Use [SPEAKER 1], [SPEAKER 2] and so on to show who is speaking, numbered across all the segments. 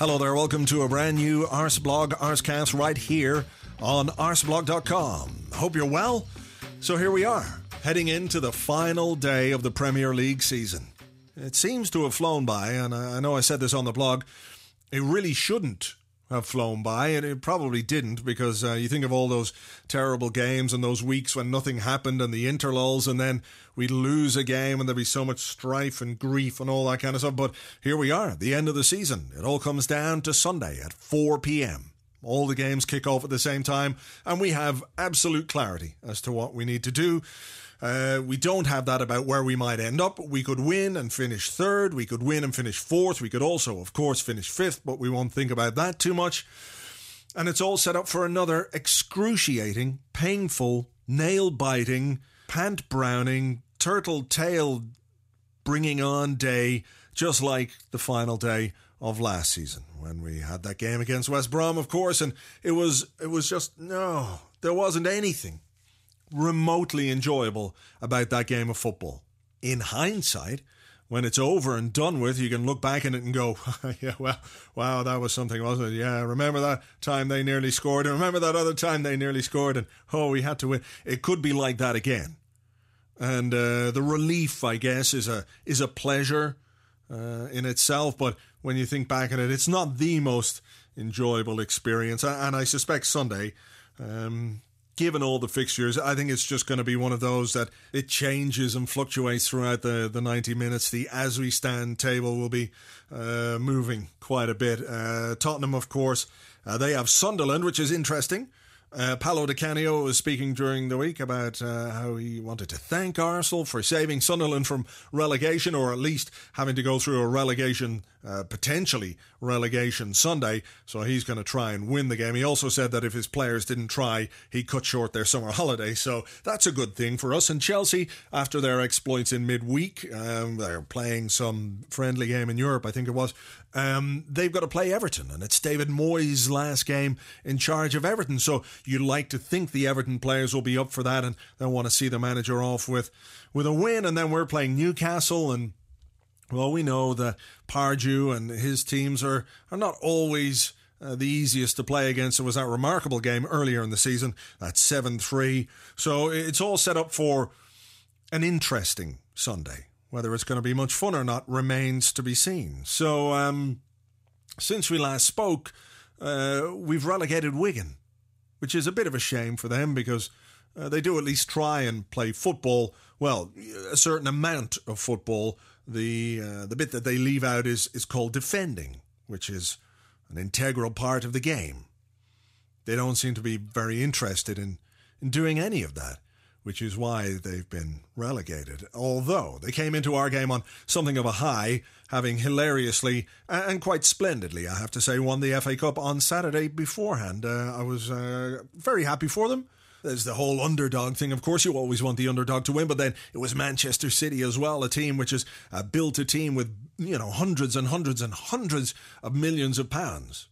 [SPEAKER 1] Hello there, welcome to a brand new Arseblog Arsecast right here on arseblog.com. Hope you're well. So here we are, heading into the final day of the Premier League season. It seems to have flown by, and I know I said this on the blog, it really shouldn't have flown by, and it probably didn't because uh, you think of all those terrible games and those weeks when nothing happened and the interlulls, and then we'd lose a game and there'd be so much strife and grief and all that kind of stuff. But here we are, the end of the season. It all comes down to Sunday at 4 p.m. All the games kick off at the same time, and we have absolute clarity as to what we need to do. Uh, we don't have that about where we might end up. We could win and finish third. We could win and finish fourth. We could also, of course, finish fifth, but we won't think about that too much. And it's all set up for another excruciating, painful, nail biting, pant browning, turtle tail bringing on day, just like the final day of last season when we had that game against West Brom, of course, and it was it was just no, there wasn't anything remotely enjoyable about that game of football. In hindsight, when it's over and done with, you can look back at it and go, yeah, well, wow, that was something, wasn't it? Yeah, remember that time they nearly scored, and remember that other time they nearly scored, and oh, we had to win. It could be like that again, and uh, the relief, I guess, is a is a pleasure uh, in itself. But when you think back at it, it's not the most enjoyable experience, and I suspect Sunday. Um, given all the fixtures, I think it's just going to be one of those that it changes and fluctuates throughout the, the 90 minutes. The as we stand table will be uh, moving quite a bit. Uh, Tottenham, of course, uh, they have Sunderland, which is interesting. Uh, Paolo Di Canio was speaking during the week about uh, how he wanted to thank Arsenal for saving Sunderland from relegation, or at least having to go through a relegation, uh, potentially relegation Sunday. So he's going to try and win the game. He also said that if his players didn't try, he'd cut short their summer holiday. So that's a good thing for us. And Chelsea, after their exploits in midweek, um, they're playing some friendly game in Europe, I think it was. Um, they've got to play Everton, and it's David Moyes' last game in charge of Everton. So you'd like to think the Everton players will be up for that, and they'll want to see the manager off with with a win. And then we're playing Newcastle, and well, we know that Pardew and his teams are are not always. Uh, the easiest to play against. It was that remarkable game earlier in the season, that 7 3. So it's all set up for an interesting Sunday. Whether it's going to be much fun or not remains to be seen. So, um, since we last spoke, uh, we've relegated Wigan, which is a bit of a shame for them because uh, they do at least try and play football. Well, a certain amount of football. The uh, the bit that they leave out is is called defending, which is an integral part of the game. They don't seem to be very interested in in doing any of that which is why they've been relegated. Although they came into our game on something of a high, having hilariously and quite splendidly, I have to say, won the FA Cup on Saturday beforehand. Uh, I was uh, very happy for them. There's the whole underdog thing. Of course, you always want the underdog to win, but then it was Manchester City as well, a team which is uh, built a team with you know hundreds and hundreds and hundreds of millions of pounds,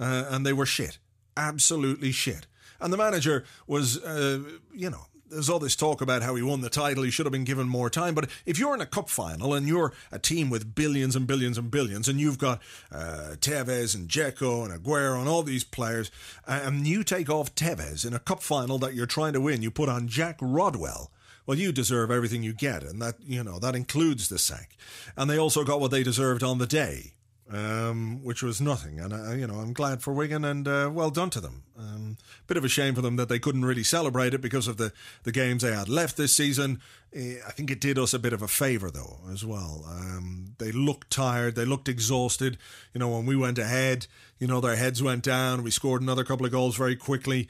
[SPEAKER 1] uh, and they were shit, absolutely shit. And the manager was, uh, you know, there's all this talk about how he won the title, he should have been given more time. But if you're in a cup final and you're a team with billions and billions and billions, and you've got uh, Tevez and Dzeko and Aguero and all these players, and you take off Tevez in a cup final that you're trying to win, you put on Jack Rodwell well, you deserve everything you get, and that you know that includes the sack. And they also got what they deserved on the day um, which was nothing. And uh, you know, I'm glad for Wigan and uh, well done to them. Um, bit of a shame for them that they couldn't really celebrate it because of the the games they had left this season. Eh, I think it did us a bit of a favour though as well. Um, they looked tired, they looked exhausted. You know, when we went ahead, you know, their heads went down. We scored another couple of goals very quickly.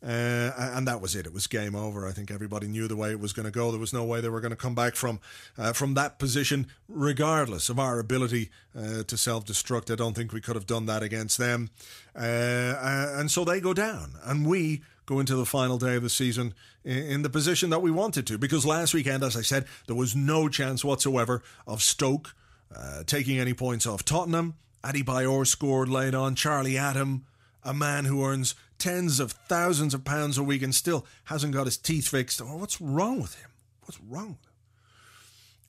[SPEAKER 1] Uh, and that was it. It was game over. I think everybody knew the way it was going to go. There was no way they were going to come back from uh, from that position, regardless of our ability uh, to self destruct. I don't think we could have done that against them. Uh, uh, and so they go down, and we go into the final day of the season in the position that we wanted to. Because last weekend, as I said, there was no chance whatsoever of Stoke uh, taking any points off Tottenham. Adebayor scored late on. Charlie Adam, a man who earns tens of thousands of pounds a week and still hasn't got his teeth fixed. What's wrong with him? What's wrong with him?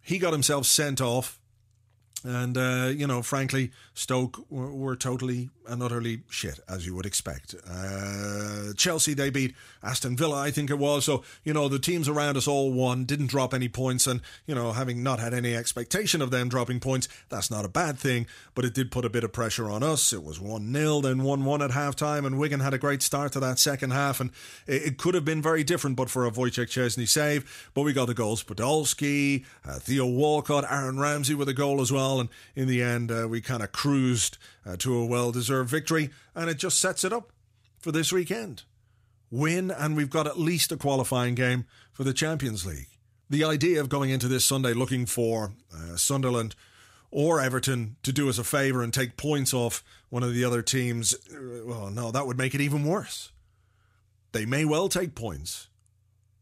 [SPEAKER 1] He got himself sent off And, uh, you know, frankly, Stoke were, were, totally and utterly shit, as you would expect. Uh, Chelsea, they beat Aston Villa, I think it was. So, you know, the teams around us all won, didn't drop any points. And, you know, having not had any expectation of them dropping points, that's not a bad thing. But it did put a bit of pressure on us. It was 1 0, then 1 1 at half time. And Wigan had a great start to that second half. And it, it, could have been very different, but for a Wojciech Szczesny save. But we got the goals. Podolski, uh, Theo Walcott, Aaron Ramsey with a goal as well And in the end, uh, we kind of cruised uh, to a well deserved victory. And it just sets it up for this weekend. Win, and we've got at least a qualifying game for the Champions League. The idea of going into this Sunday looking for uh, Sunderland or Everton to do us a favour and take points off one of the other teams, uh, well, no, that would make it even worse. They may well take points,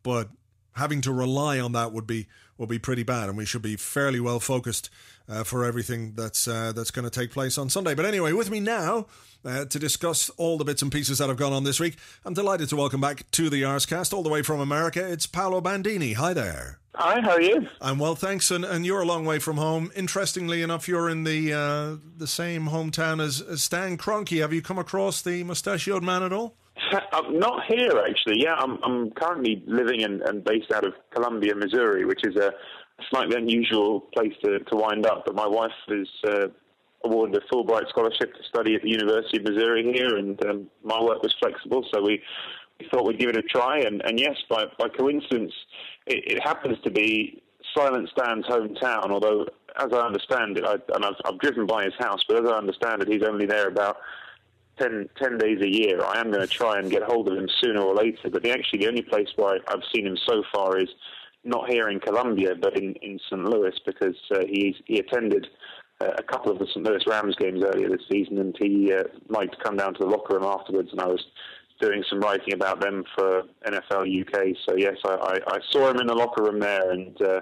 [SPEAKER 1] but having to rely on that would be would be pretty bad, and we should be fairly well focused uh, for everything that's uh, that's going to take place on Sunday. But anyway, with me now uh, to discuss all the bits and pieces that have gone on this week, I'm delighted to welcome back to the Arsecast all the way from America. It's Paolo Bandini. Hi there.
[SPEAKER 2] Hi, how are you?
[SPEAKER 1] I'm well, thanks. And, and you're a long way from home. Interestingly enough, you're in the uh, the same hometown as, as Stan Kroenke. Have you come across the mustachioed man at all?
[SPEAKER 2] I'm not here actually. Yeah, I'm I'm currently living and, and based out of Columbia, Missouri, which is a slightly unusual place to, to wind up. But my wife is uh, awarded a Fulbright scholarship to study at the University of Missouri here, and um, my work was flexible, so we, we thought we'd give it a try. And, and yes, by by coincidence, it, it happens to be Silent Stan's hometown. Although, as I understand it, I, and I've, I've driven by his house, but as I understand it, he's only there about 10, 10 days a year. I am going to try and get hold of him sooner or later. But the, actually, the only place where I've seen him so far is not here in Columbia, but in, in St. Louis, because uh, he he attended uh, a couple of the St. Louis Rams games earlier this season, and he uh, liked to come down to the locker room afterwards. And I was doing some writing about them for NFL UK. So yes, I, I, I saw him in the locker room there, and uh,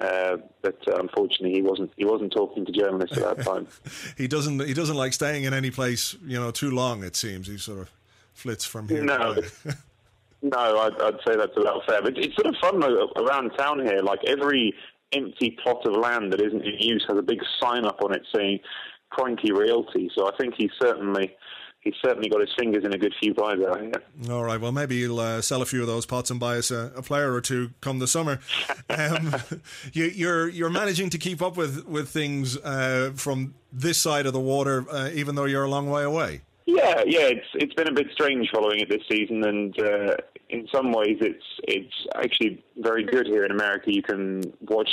[SPEAKER 2] uh, but uh, unfortunately, he wasn't. He wasn't talking to journalists at that time.
[SPEAKER 1] he doesn't. He doesn't like staying in any place, you know, too long. It seems he sort of flits from here.
[SPEAKER 2] No, no, I'd, I'd, say that's about fair. But it's sort of fun though around town here. Like every empty plot of land that isn't in use has a big sign up on it saying "Kroenke Realty." So I think he's certainly he's certainly got his fingers in a good few pies out here.
[SPEAKER 1] All right, well, maybe you'll uh, sell a few of those pots and buy us a, a player or two come the summer. Um, you, are you're, you're managing to keep up with with things uh, from this side of the water, uh, even though you're a long way away.
[SPEAKER 2] Yeah, yeah, it's it's been a bit strange following it this season, and uh, in some ways, it's it's actually very good here in America. You can watch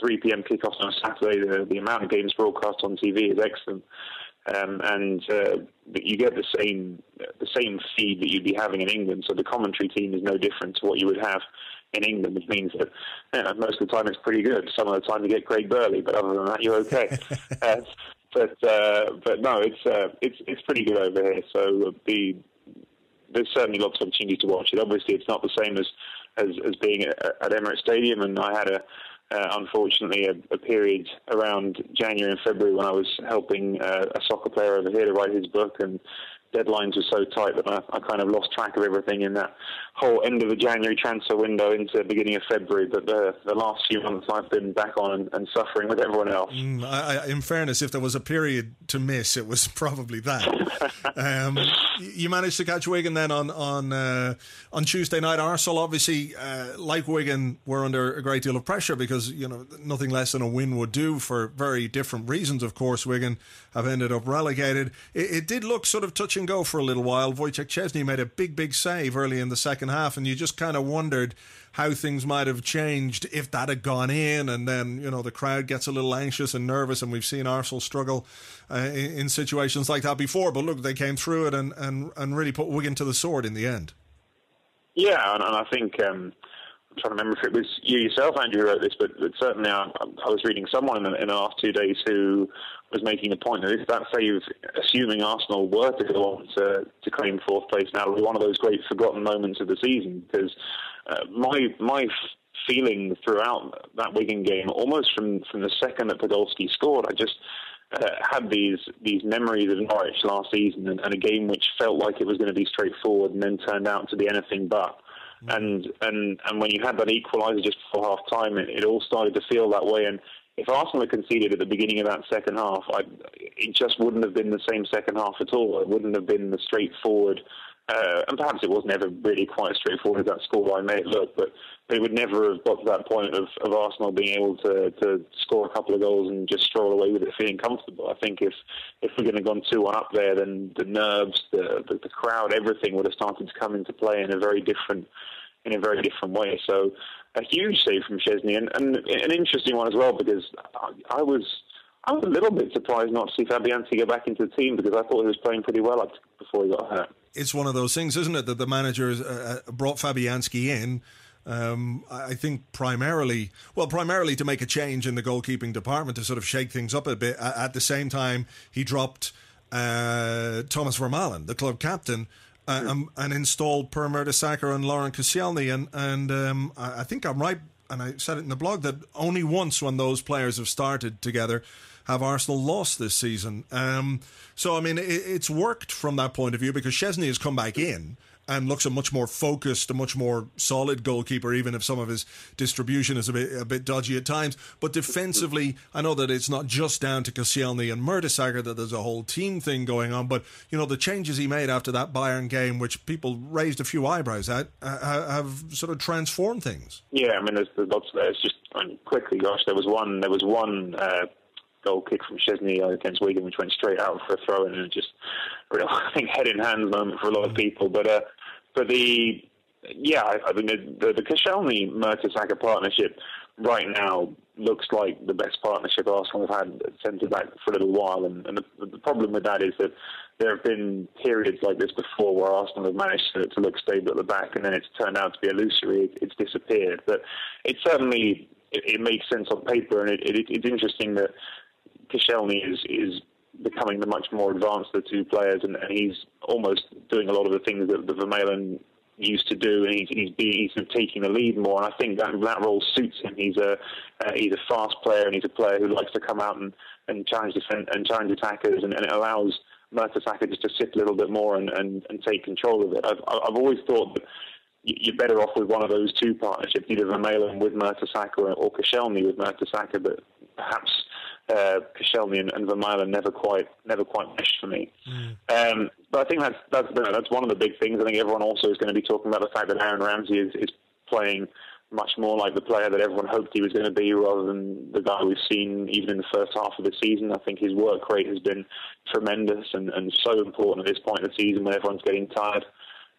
[SPEAKER 2] 3 p.m. kickoffs on a Saturday. The, the amount of games broadcast on TV is excellent um, and uh, you get the same the same feed that you'd be having in England. So the commentary team is no different to what you would have in England, which means that you know, most of the time it's pretty good. Some of the time you get Craig Burley, but other than that, you're okay. uh, but uh, but no, it's uh, it's it's pretty good over here. So the there's certainly lots of opportunity to watch it. Obviously, it's not the same as as, as being at, at Emirates Stadium, and I had a uh, unfortunately, a, a, period around January and February when I was helping uh, a soccer player over here to write his book, and deadlines were so tight that I, I, kind of lost track of everything in that whole end of the January transfer window into the beginning of February. But the, the last few months I've been back on and, and suffering with everyone else.
[SPEAKER 1] Mm, I, in fairness, if there was a period to miss, it was probably that. um, you managed to catch Wigan then on on uh, on Tuesday night. Arsenal, obviously, uh, like Wigan, were under a great deal of pressure because you know nothing less than a win would do for very different reasons. Of course, Wigan have ended up relegated. It, it did look sort of touch and go for a little while. Wojciech Szczesny made a big, big save early in the second half, and you just kind of wondered how things might have changed if that had gone in, and then you know the crowd gets a little anxious and nervous, and we've seen Arsenal struggle uh, in, in, situations like that before. But look, they came through it and and, and really put Wigan to the sword in the end.
[SPEAKER 2] Yeah, and, and I think. Um, I'm trying to remember if it was you yourself, Andrew, who wrote this, but, but certainly I, I, was reading someone in the, in the last two days who was making the point that if that save, assuming Arsenal were to go on to, to claim fourth place now, would be one of those great forgotten moments of the season. Because uh, my my feeling throughout that Wigan game, almost from, from the second that Podolski scored, I just uh, had these these memories of Norwich last season and, and, a game which felt like it was going to be straightforward and then turned out to be anything but. Mm. And and and when you had that equaliser just before half time, it, it all started to feel that way. And if Arsenal had conceded at the beginning of that second half, I, it just wouldn't have been the same second half at all. It wouldn't have been the straightforward uh, and perhaps it was never really quite as straightforward as that scoreline made it look, but, but it would never have got to that point of, of Arsenal being able to, to score a couple of goals and just stroll away with it feeling comfortable. I think if, if we're going to gone 2 1 up there, then the nerves, the, the, the crowd, everything would have started to come into play in a very different in a very different way. So a huge save from Szczesny and, and an interesting one as well because I, I was I was a little bit surprised not to see Fabianski go back into the team because I thought he was playing pretty well before he got hurt.
[SPEAKER 1] It's one of those things, isn't it, that the manager uh, uh, brought Fabianski in. Um, I think primarily, well, primarily to make a change in the goalkeeping department to sort of shake things up a bit. At the same time, he dropped uh, Thomas Vermaelen, the club captain, uh, um, and installed Per Mertesacker and Laurent Koscielny. And, and um, I think I'm right, and I said it in the blog, that only once when those players have started together have Arsenal lost this season. Um, so, I mean, it, it's worked from that point of view because Szczesny has come back in and looks a much more focused, a much more solid goalkeeper, even if some of his distribution is a bit a bit dodgy at times. But defensively, I know that it's not just down to Koscielny and Mertesacker that there's a whole team thing going on. But you know the changes he made after that Bayern game, which people raised a few eyebrows at, have sort of transformed things.
[SPEAKER 2] Yeah, I mean, there's, there's lots there. It's just I mean, quickly, gosh, there was one there was one uh, goal kick from Szczesny against Wigan, which went straight out for a throw in, and just real, I think, head in hands moment for a lot of people. But uh, but the yeah, I mean the the, Koscielny Mertesacker partnership right now looks like the best partnership Arsenal have had centre back for a little while, and, and the, the problem with that is that there have been periods like this before where Arsenal have managed to, to look stable at the back, and then it's turned out to be illusory. It, it's disappeared, but it certainly it, it makes sense on paper, and it, it, it's interesting that Koscielny is is becoming the much more advanced of the two players, and, and he's almost doing a lot of the things that, the Vermaelen used to do, and he's he's, he's sort of taking the lead more. And I think that that role suits him. He's a uh, he's a fast player, and he's a player who likes to come out and, and challenge defend, and challenge attackers, and, and it allows Mertesacker just to sit a little bit more and, and, and take control of it. I've I've always thought that you're better off with one of those two partnerships, either Vermaelen with Mertesacker or Koscielny with Mertesacker, but perhaps uh, Koscielny and, and Vermaelen never quite never quite meshed for me. Mm. Um, but I think that's that's that's one of the big things. I think everyone also is going to be talking about the fact that Aaron Ramsey is, is playing much more like the player that everyone hoped he was going to be, rather than the guy we've seen even in the first half of the season. I think his work rate has been tremendous and, and so important at this point in the season when everyone's getting tired.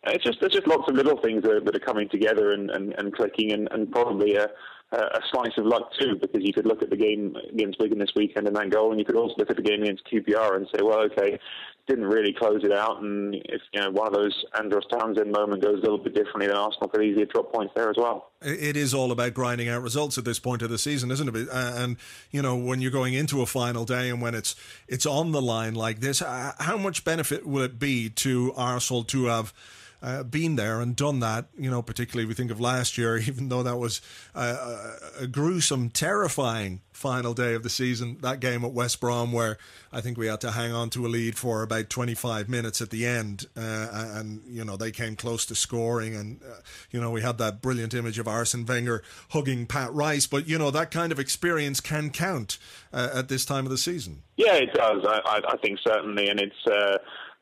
[SPEAKER 2] It's just there's just lots of little things that, that are coming together and, and, and clicking, and, and probably a, a slice of luck too, because you could look at the game against Wigan this weekend and that goal, and you could also look at the game against QPR and say, well, okay, didn't really close it out, and if you know one of those Andros Townsend moment goes a little bit differently, then Arsenal could easily drop points there as well.
[SPEAKER 1] It is all about grinding out results at this point of the season, isn't it? Uh, and you know when you're going into a final day and when it's it's on the line like this, uh, how much benefit will it be to Arsenal to have? Uh, been there and done that. You know, particularly we think of last year, even though that was a, a, gruesome, terrifying final day of the season. That game at West Brom, where I think we had to hang on to a lead for about 25 minutes at the end, uh, and you know they came close to scoring, and uh, you know we had that brilliant image of Arsene Wenger hugging Pat Rice. But you know that kind of experience can count uh, at this time of the season.
[SPEAKER 2] Yeah, it does. I, I, I think certainly, and it's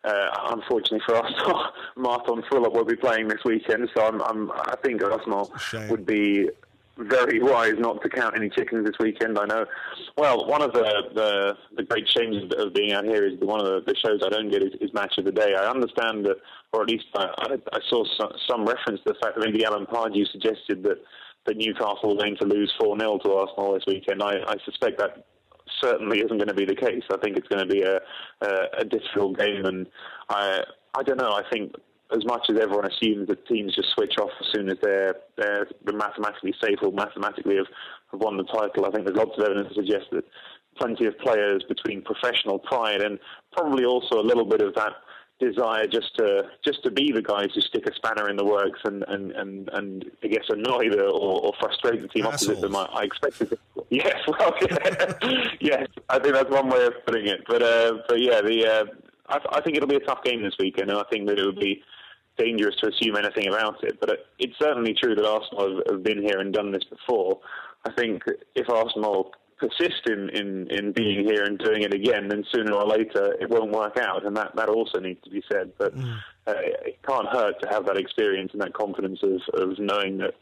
[SPEAKER 2] uh, unfortunately for Arsenal, Martin Fulham will be playing this weekend, so I'm, I'm, i think Arsenal would be very wise not to count any chickens this weekend. I know. Well, one of the the, the great shames of, being out here is one of the, the shows I don't get is, is, match of the day. I understand that, or at least I, I saw some, some, reference to the fact that maybe Alan Pardew suggested that that Newcastle were going to lose 4 0 to Arsenal this weekend. I, I suspect that certainly isn't going to be the case. I think it's going to be a, a, a difficult game, and I I don't know. I think as much as everyone assumes that teams just switch off as soon as they're they're mathematically safe or mathematically have, have won the title, I think there's lots of evidence to suggest that plenty of players between professional pride and probably also a little bit of that desire just to just to be the guys who stick a spanner in the works and and and, and I guess annoy the or, or frustrate the team Assholes. opposite them. I, I expected. To, yes, well, yes, I think that's one way of putting it. But uh, but yeah, the uh, I, I think it'll be a tough game this weekend, and I think that it would be dangerous to assume anything about it. But it's certainly true that Arsenal have, have been here and done this before. I think if Arsenal persist in, in, in being here and doing it again, then sooner or later it won't work out, and that, that also needs to be said. But mm. uh, it can't hurt to have that experience and that confidence of, of knowing that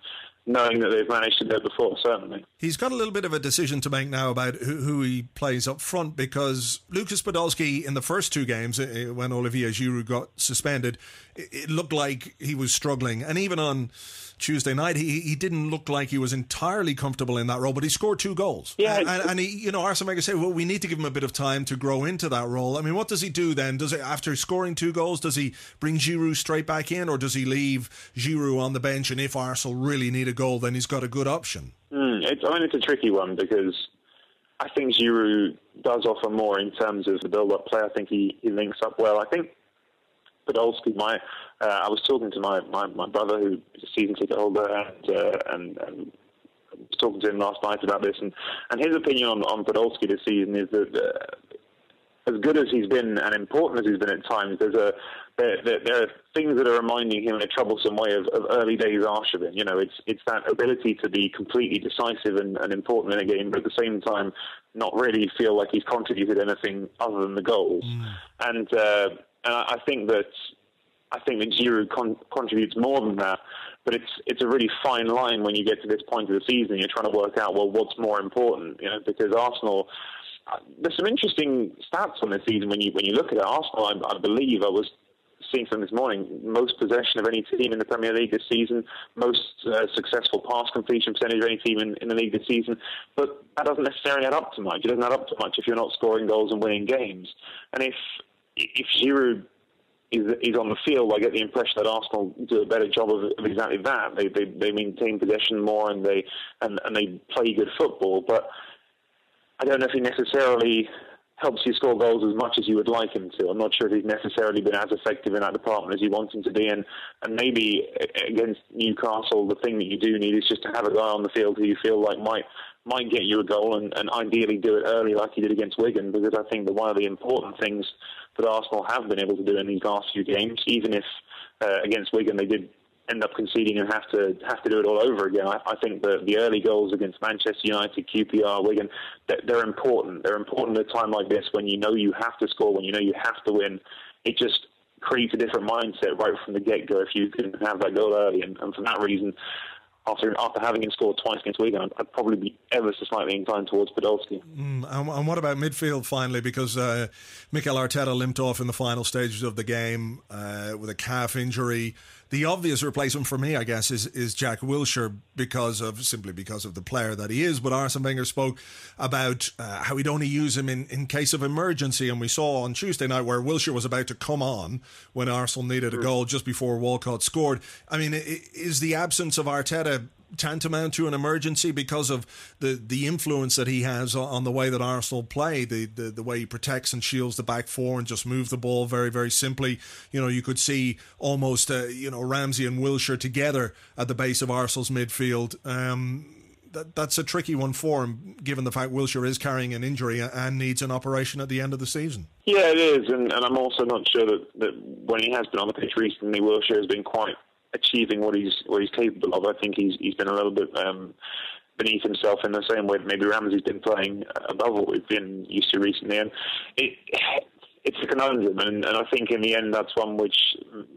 [SPEAKER 2] knowing that they've managed to do it before, certainly.
[SPEAKER 1] He's got a little bit of a decision to make now about who, who he plays up front because Lucas Podolski in the first two games, uh, when Olivier Giroud got suspended, it looked like he was struggling. And even on Tuesday night, he he didn't look like he was entirely comfortable in that role, but he scored two goals.
[SPEAKER 2] Yeah,
[SPEAKER 1] and, and, and he, you know, Arsene Wenger said, well, we need to give him a bit of time to grow into that role. I mean, what does he do then? Does it after scoring two goals, does he bring Giroud straight back in, or does he leave Giroud on the bench? And if Arsenal really need a goal, then he's got a good option.
[SPEAKER 2] Mm, it's, I mean, it's a tricky one because I think Giroud does offer more in terms of the build-up play. I think he, he links up well. I think Podolski, my uh, I was talking to my, my, my brother who is a season ticket holder and, uh, and, and talking to him last night about this and, and his opinion on, on Podolski this season is that uh, as good as he's been and important as he's been at times, there's a there, there, there are things that are reminding him in a troublesome way of, of early days Arshavin. You know, it's it's that ability to be completely decisive and, and important in a game, but at the same time not really feel like he's contributed anything other than the goals. Mm. And uh, and I think that I think that Giroud con- contributes more than that. But it's it's a really fine line when you get to this point of the season. You're trying to work out well what's more important, you know, because Arsenal. Uh, there's some interesting stats on this season when you when you look at it. Arsenal, I, I believe, I was seeing some this morning. Most possession of any team in the Premier League this season, most uh, successful pass completion percentage of any team in, in the league this season. But that doesn't necessarily add up to much. It doesn't add up to much if you're not scoring goals and winning games. And if if Giroud is, is on the field, I get the impression that Arsenal do a better job of, of exactly that. They, they they maintain possession more and they and, and they play good football. But I don't know if he necessarily helps you score goals as much as you would like him to. I'm not sure if he's necessarily been as effective in that department as you want him to be. And, and maybe against Newcastle, the thing that you do need is just to have a guy on the field who you feel like might might get you a goal and, and ideally do it early like he did against Wigan because I think that one of the important things that Arsenal have been able to do in these last few games, even if uh, against Wigan they did end up conceding and have to have to do it all over again. I, I think that the early goals against Manchester United, QPR, Wigan, they're, important. They're important at a time like this when you know you have to score, when you know you have to win. It just creates a different mindset right from the get go if you can have that goal early. And, and for that reason, after after having him score twice against Wigan, I'd, I'd, probably be ever so slightly inclined towards Podolski.
[SPEAKER 1] Mm, and, and, what about midfield finally? Because uh, Mikel Arteta limped off in the final stages of the game uh, with a calf injury the obvious replacement for me, I guess, is is Jack Wilshere because of simply because of the player that he is. But Arsene Wenger spoke about uh, how he'd only use him in, in case of emergency, and we saw on Tuesday night where Wilshere was about to come on when Arsenal needed a goal just before Walcott scored. I mean, is the absence of Arteta tantamount to an emergency because of the, the influence that he has on the way that Arsenal play, the, the, the way he protects and shields the back four and just move the ball very, very simply. You know, you could see almost, uh, you know, Ramsey and Wilshere together at the base of Arsenal's midfield. Um, that, that's a tricky one for him, given the fact Wilshere is carrying an injury and needs an operation at the end of the season.
[SPEAKER 2] Yeah, it is, and, and I'm also not sure that, that when he has been on the pitch recently, Wilshere has been quite achieving what he's what he's capable of. I think he's he's been a little bit um, beneath himself in the same way that maybe Ramsey's been playing above what we've been used to recently. And it it's a conundrum, and, and I think in the end that's one which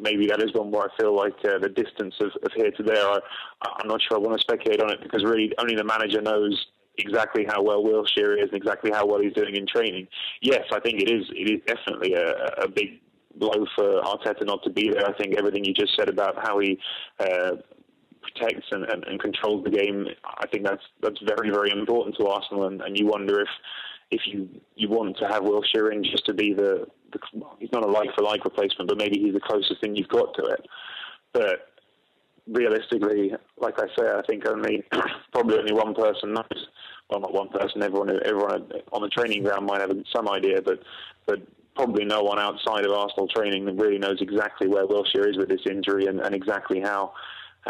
[SPEAKER 2] maybe that is one where I feel like uh, the distance of, of here to there. I, I'm not sure I want to speculate on it because really only the manager knows exactly how well Wilshere is and exactly how well he's doing in training. Yes, I think it is. It is definitely a, a big blow for Arteta not to be there. I think everything you just said about how he uh, protects and, and, and, controls the game, I think that's that's very very important to Arsenal. And, and you wonder if if you you want to have Wilshere in just to be the, the he's not a like for like replacement, but maybe he's the closest thing you've got to it. But realistically, like I say, I think only probably only one person knows. Well, not one person. Everyone, everyone on the training ground might have some idea, but but probably no one outside of Arsenal training really knows exactly where Wilshere is with this injury and, and exactly how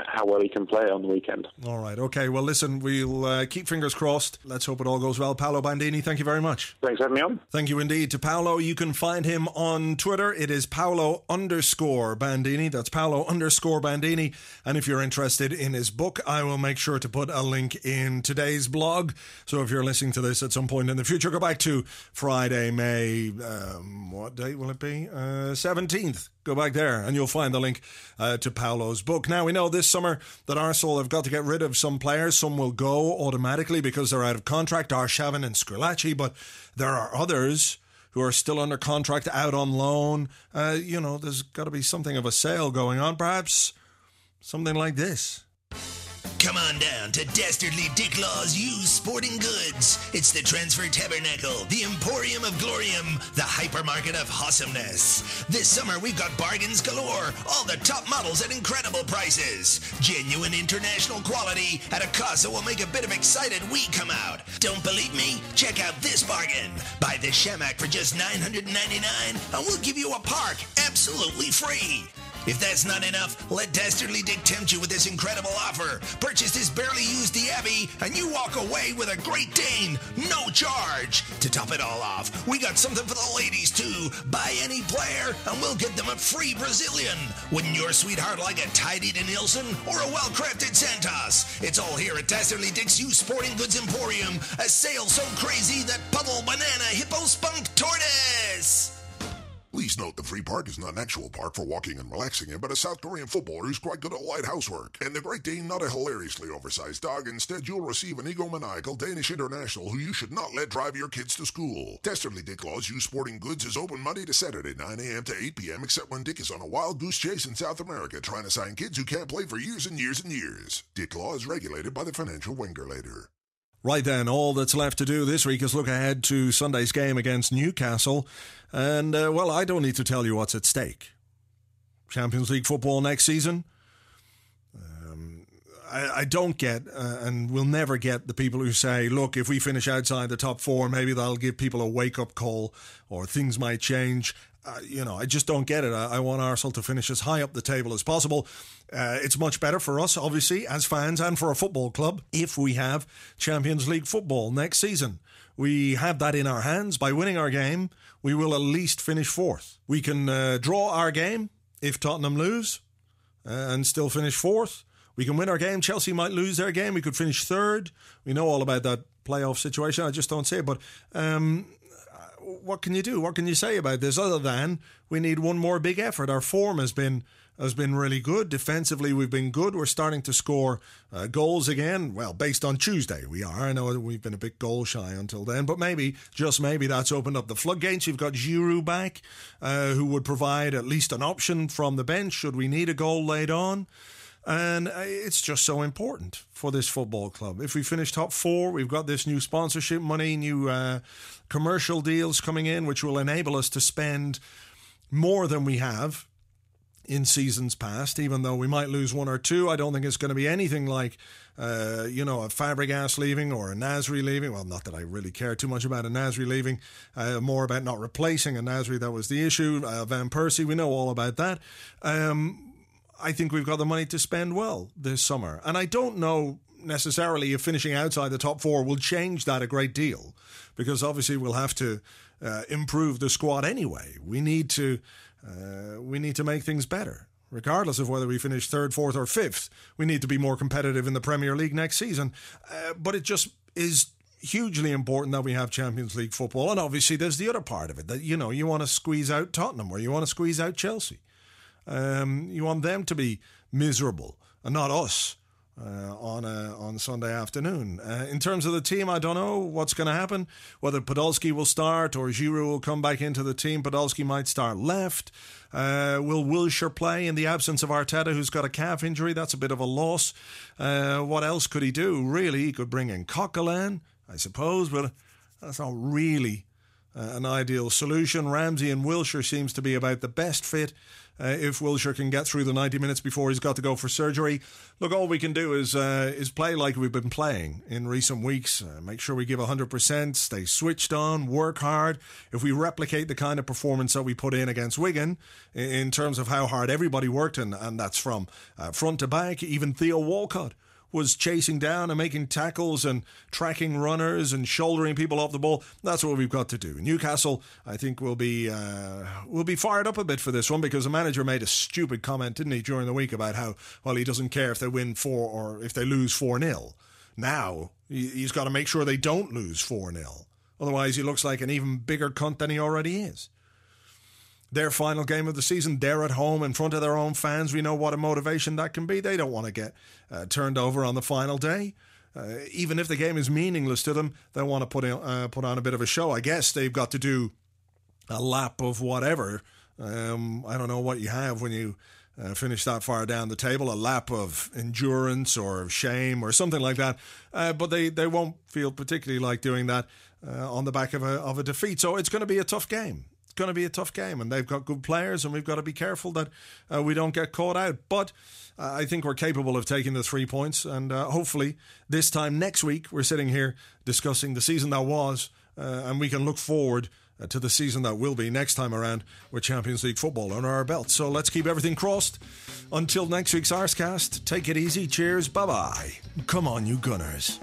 [SPEAKER 2] how well he can play on the weekend.
[SPEAKER 1] All right. Okay. Well, listen, we'll uh, keep fingers crossed. Let's hope it all goes well. Paolo Bandini, thank you very much.
[SPEAKER 2] Thanks for having me on.
[SPEAKER 1] Thank you indeed to Paolo. You can find him on Twitter. It is Paolo underscore Bandini. That's Paolo underscore Bandini. And if you're interested in his book, I will make sure to put a link in today's blog. So if you're listening to this at some point in the future, go back to Friday, May, um, what date will it be? Uh, 17th go back there and you'll find the link uh, to Paolo's book. Now, we know this summer that Arsenal have got to get rid of some players. Some will go automatically because they're out of contract, Arshavin and Squillaci, but there are others who are still under contract out on loan. Uh, you know, there's got to be something of a sale going on, perhaps something like this.
[SPEAKER 3] Come on down to Dastardly Dick Law's Used Sporting Goods. It's the Transfer Tabernacle, the Emporium of Glorium, the hypermarket of awesomeness. This summer we've got bargains galore, all the top models at incredible prices. Genuine international quality at a cost that will make a bit of excited we come out. Don't believe me? Check out this bargain. Buy this Chamakh for just $9.99 and we'll give you a park absolutely free. If that's not enough, let Dastardly Dick tempt you with this incredible offer. Purchase this barely used Diaby, and you walk away with a Great Dane, no charge. To top it all off, we got something for the ladies too. Buy any player, and we'll get them a free Brazilian. Wouldn't your sweetheart like a tidy Nilsson or a well-crafted Santos? It's all here at Dastardly Dick's Used Sporting Goods Emporium. A sale so crazy that puddle banana hippo spunk tortoise.
[SPEAKER 4] Please note the free park is not an actual park for walking and relaxing in, but a South Korean footballer who's quite good at light housework. And the Great Dane, not a hilariously oversized dog. Instead, you'll receive an egomaniacal Danish international who you should not let drive your kids to school. Dastardly Dick Law's Used Sporting Goods is open Monday to Saturday, 9 a.m. to 8 p.m., except when Dick is on a wild goose chase in South America trying to sign kids who can't play for years and years and years. Dick Law is regulated by the Financial Regulator.
[SPEAKER 1] Right then, all that's left to do this week is look ahead to Sunday's game against Newcastle. And, uh, well, I don't need to tell you what's at stake. Champions League football next season. Um, I, I, don't get, uh, and will never get, the people who say, look, if we finish outside the top four, maybe that'll give people a wake up call or things might change. Uh, you know, I just don't get it. I, I, want Arsenal to finish as high up the table as possible. Uh, it's much better for us, obviously, as fans and for a football club if we have Champions League football next season. We have that in our hands. By winning our game, we will at least finish fourth. We can uh, draw our game if Tottenham lose uh, and still finish fourth. We can win our game. Chelsea might lose their game. We could finish third. We know all about that playoff situation. I just don't see it. But um, what can you do? What can you say about this other than we need one more big effort? Our form has been has been really good. Defensively, we've been good. We're starting to score uh, goals again. Well, based on Tuesday, we are. I know we've been a bit goal shy until then, but maybe, just maybe, that's opened up the floodgates. You've got Giroud back, uh, who would provide at least an option from the bench should we need a goal laid on. And uh, it's just so important for this football club. If we finish top four, we've got this new sponsorship money, new uh, commercial deals coming in, which will enable us to spend more than we have in seasons past, even though we might lose one or two. I don't think it's going to be anything like, uh, you know, a Fabregas leaving or a Nasri leaving. Well, not that I really care too much about a Nasri leaving, uh, more about not replacing a Nasri. That was the issue. Uh, Van Persie, we know all about that. Um, I think we've got the money to spend well this summer. And I don't know necessarily if finishing outside the top four will change that a great deal, because obviously we'll have to uh, improve the squad anyway. We need to uh, we need to make things better. Regardless of whether we finish third, fourth, or fifth, we need to be more competitive in the Premier League next season. Uh, but it just is hugely important that we have Champions League football. And obviously, there's the other part of it that, you know, you want to squeeze out Tottenham or you want to squeeze out Chelsea. Um, you want them to be miserable and not us. Uh, on a, on Sunday afternoon. Uh, in terms of the team, I don't know what's going to happen. Whether Podolski will start or Giroud will come back into the team. Podolski might start left. Uh, will Wilshere play in the absence of Arteta, who's got a calf injury? That's a bit of a loss. Uh, what else could he do? Really, he could bring in Coquelin, I suppose, but that's not really uh, an ideal solution. Ramsey and Wilshere seems to be about the best fit. Uh, if Wilshere can get through the 90 minutes before he's got to go for surgery, look, all we can do is uh, is play like we've been playing in recent weeks. Uh, make sure we give 100%, stay switched on, work hard. If we replicate the kind of performance that we put in against Wigan, in terms of how hard everybody worked, and, and that's from uh, front to back, even Theo Walcott was chasing down and making tackles and tracking runners and shouldering people off the ball. That's what we've got to do. Newcastle, I think, will be uh, will be fired up a bit for this one because the manager made a stupid comment, didn't he, during the week about how well he doesn't care if they win four or if they lose four 0 Now he's got to make sure they don't lose four 0 Otherwise, he looks like an even bigger cunt than he already is their final game of the season. They're at home in front of their own fans. We know what a motivation that can be. They don't want to get uh, turned over on the final day. Uh, even if the game is meaningless to them, they want to put in, uh, put on a bit of a show. I guess they've got to do a lap of whatever. Um, I don't know what you have when you uh, finish that far down the table, a lap of endurance or shame or something like that. Uh, but they, they won't feel particularly like doing that uh, on the back of a, of a defeat. So it's going to be a tough game going to be a tough game, and they've got good players, and we've got to be careful that uh, we don't get caught out. But uh, I think we're capable of taking the three points, and uh, hopefully this time next week we're sitting here discussing the season that was, uh, and we can look forward. Uh, to the season that will be next time around with Champions League football under our belt. So let's keep everything crossed. Until next week's Arsecast, take it easy. Cheers. Bye bye. Come on, you Gunners.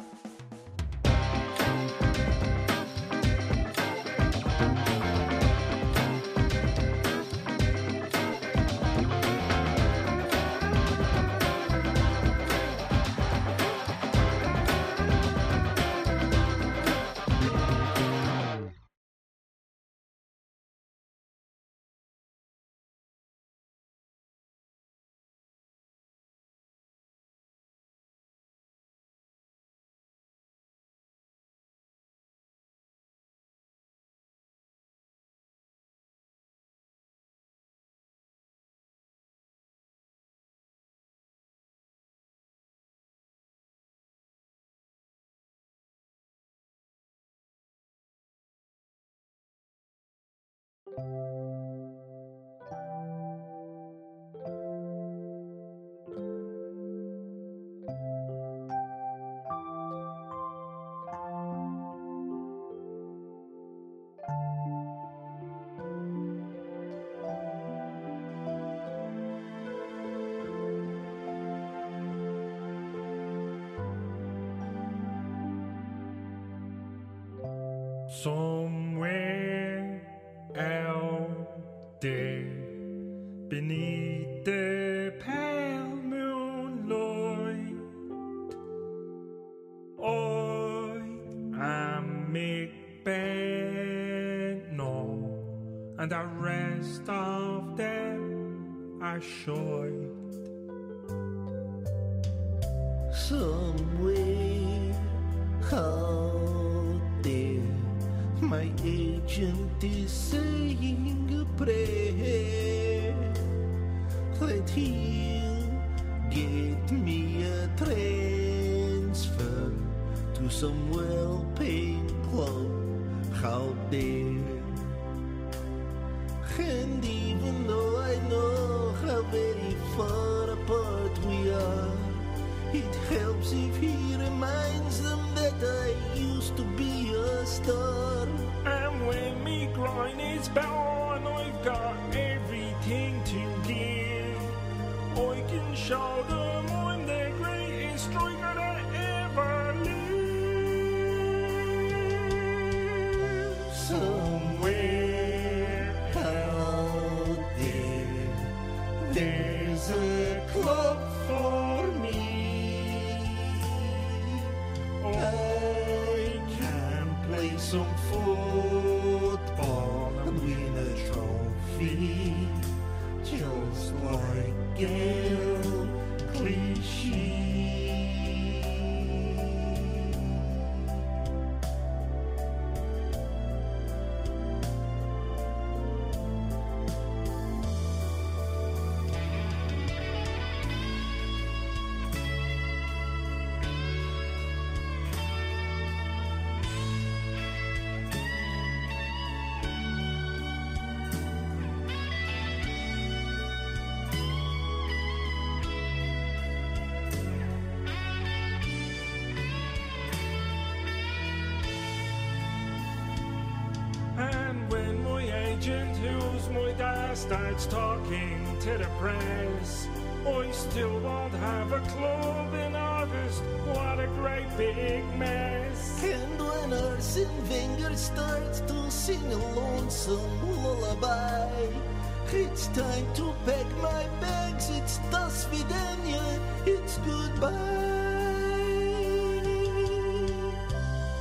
[SPEAKER 5] Somewhere
[SPEAKER 6] agent is saying a prayer that he'll get me a transfer to some well-paying club out there.
[SPEAKER 5] Starts talking to the press. I still won't have a club in August. What a great big mess.
[SPEAKER 6] And when Arsene Wenger starts to sing a lonesome lullaby, it's time to pack my bags. It's das vidania. It's goodbye.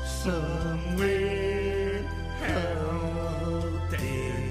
[SPEAKER 5] Somewhere out there,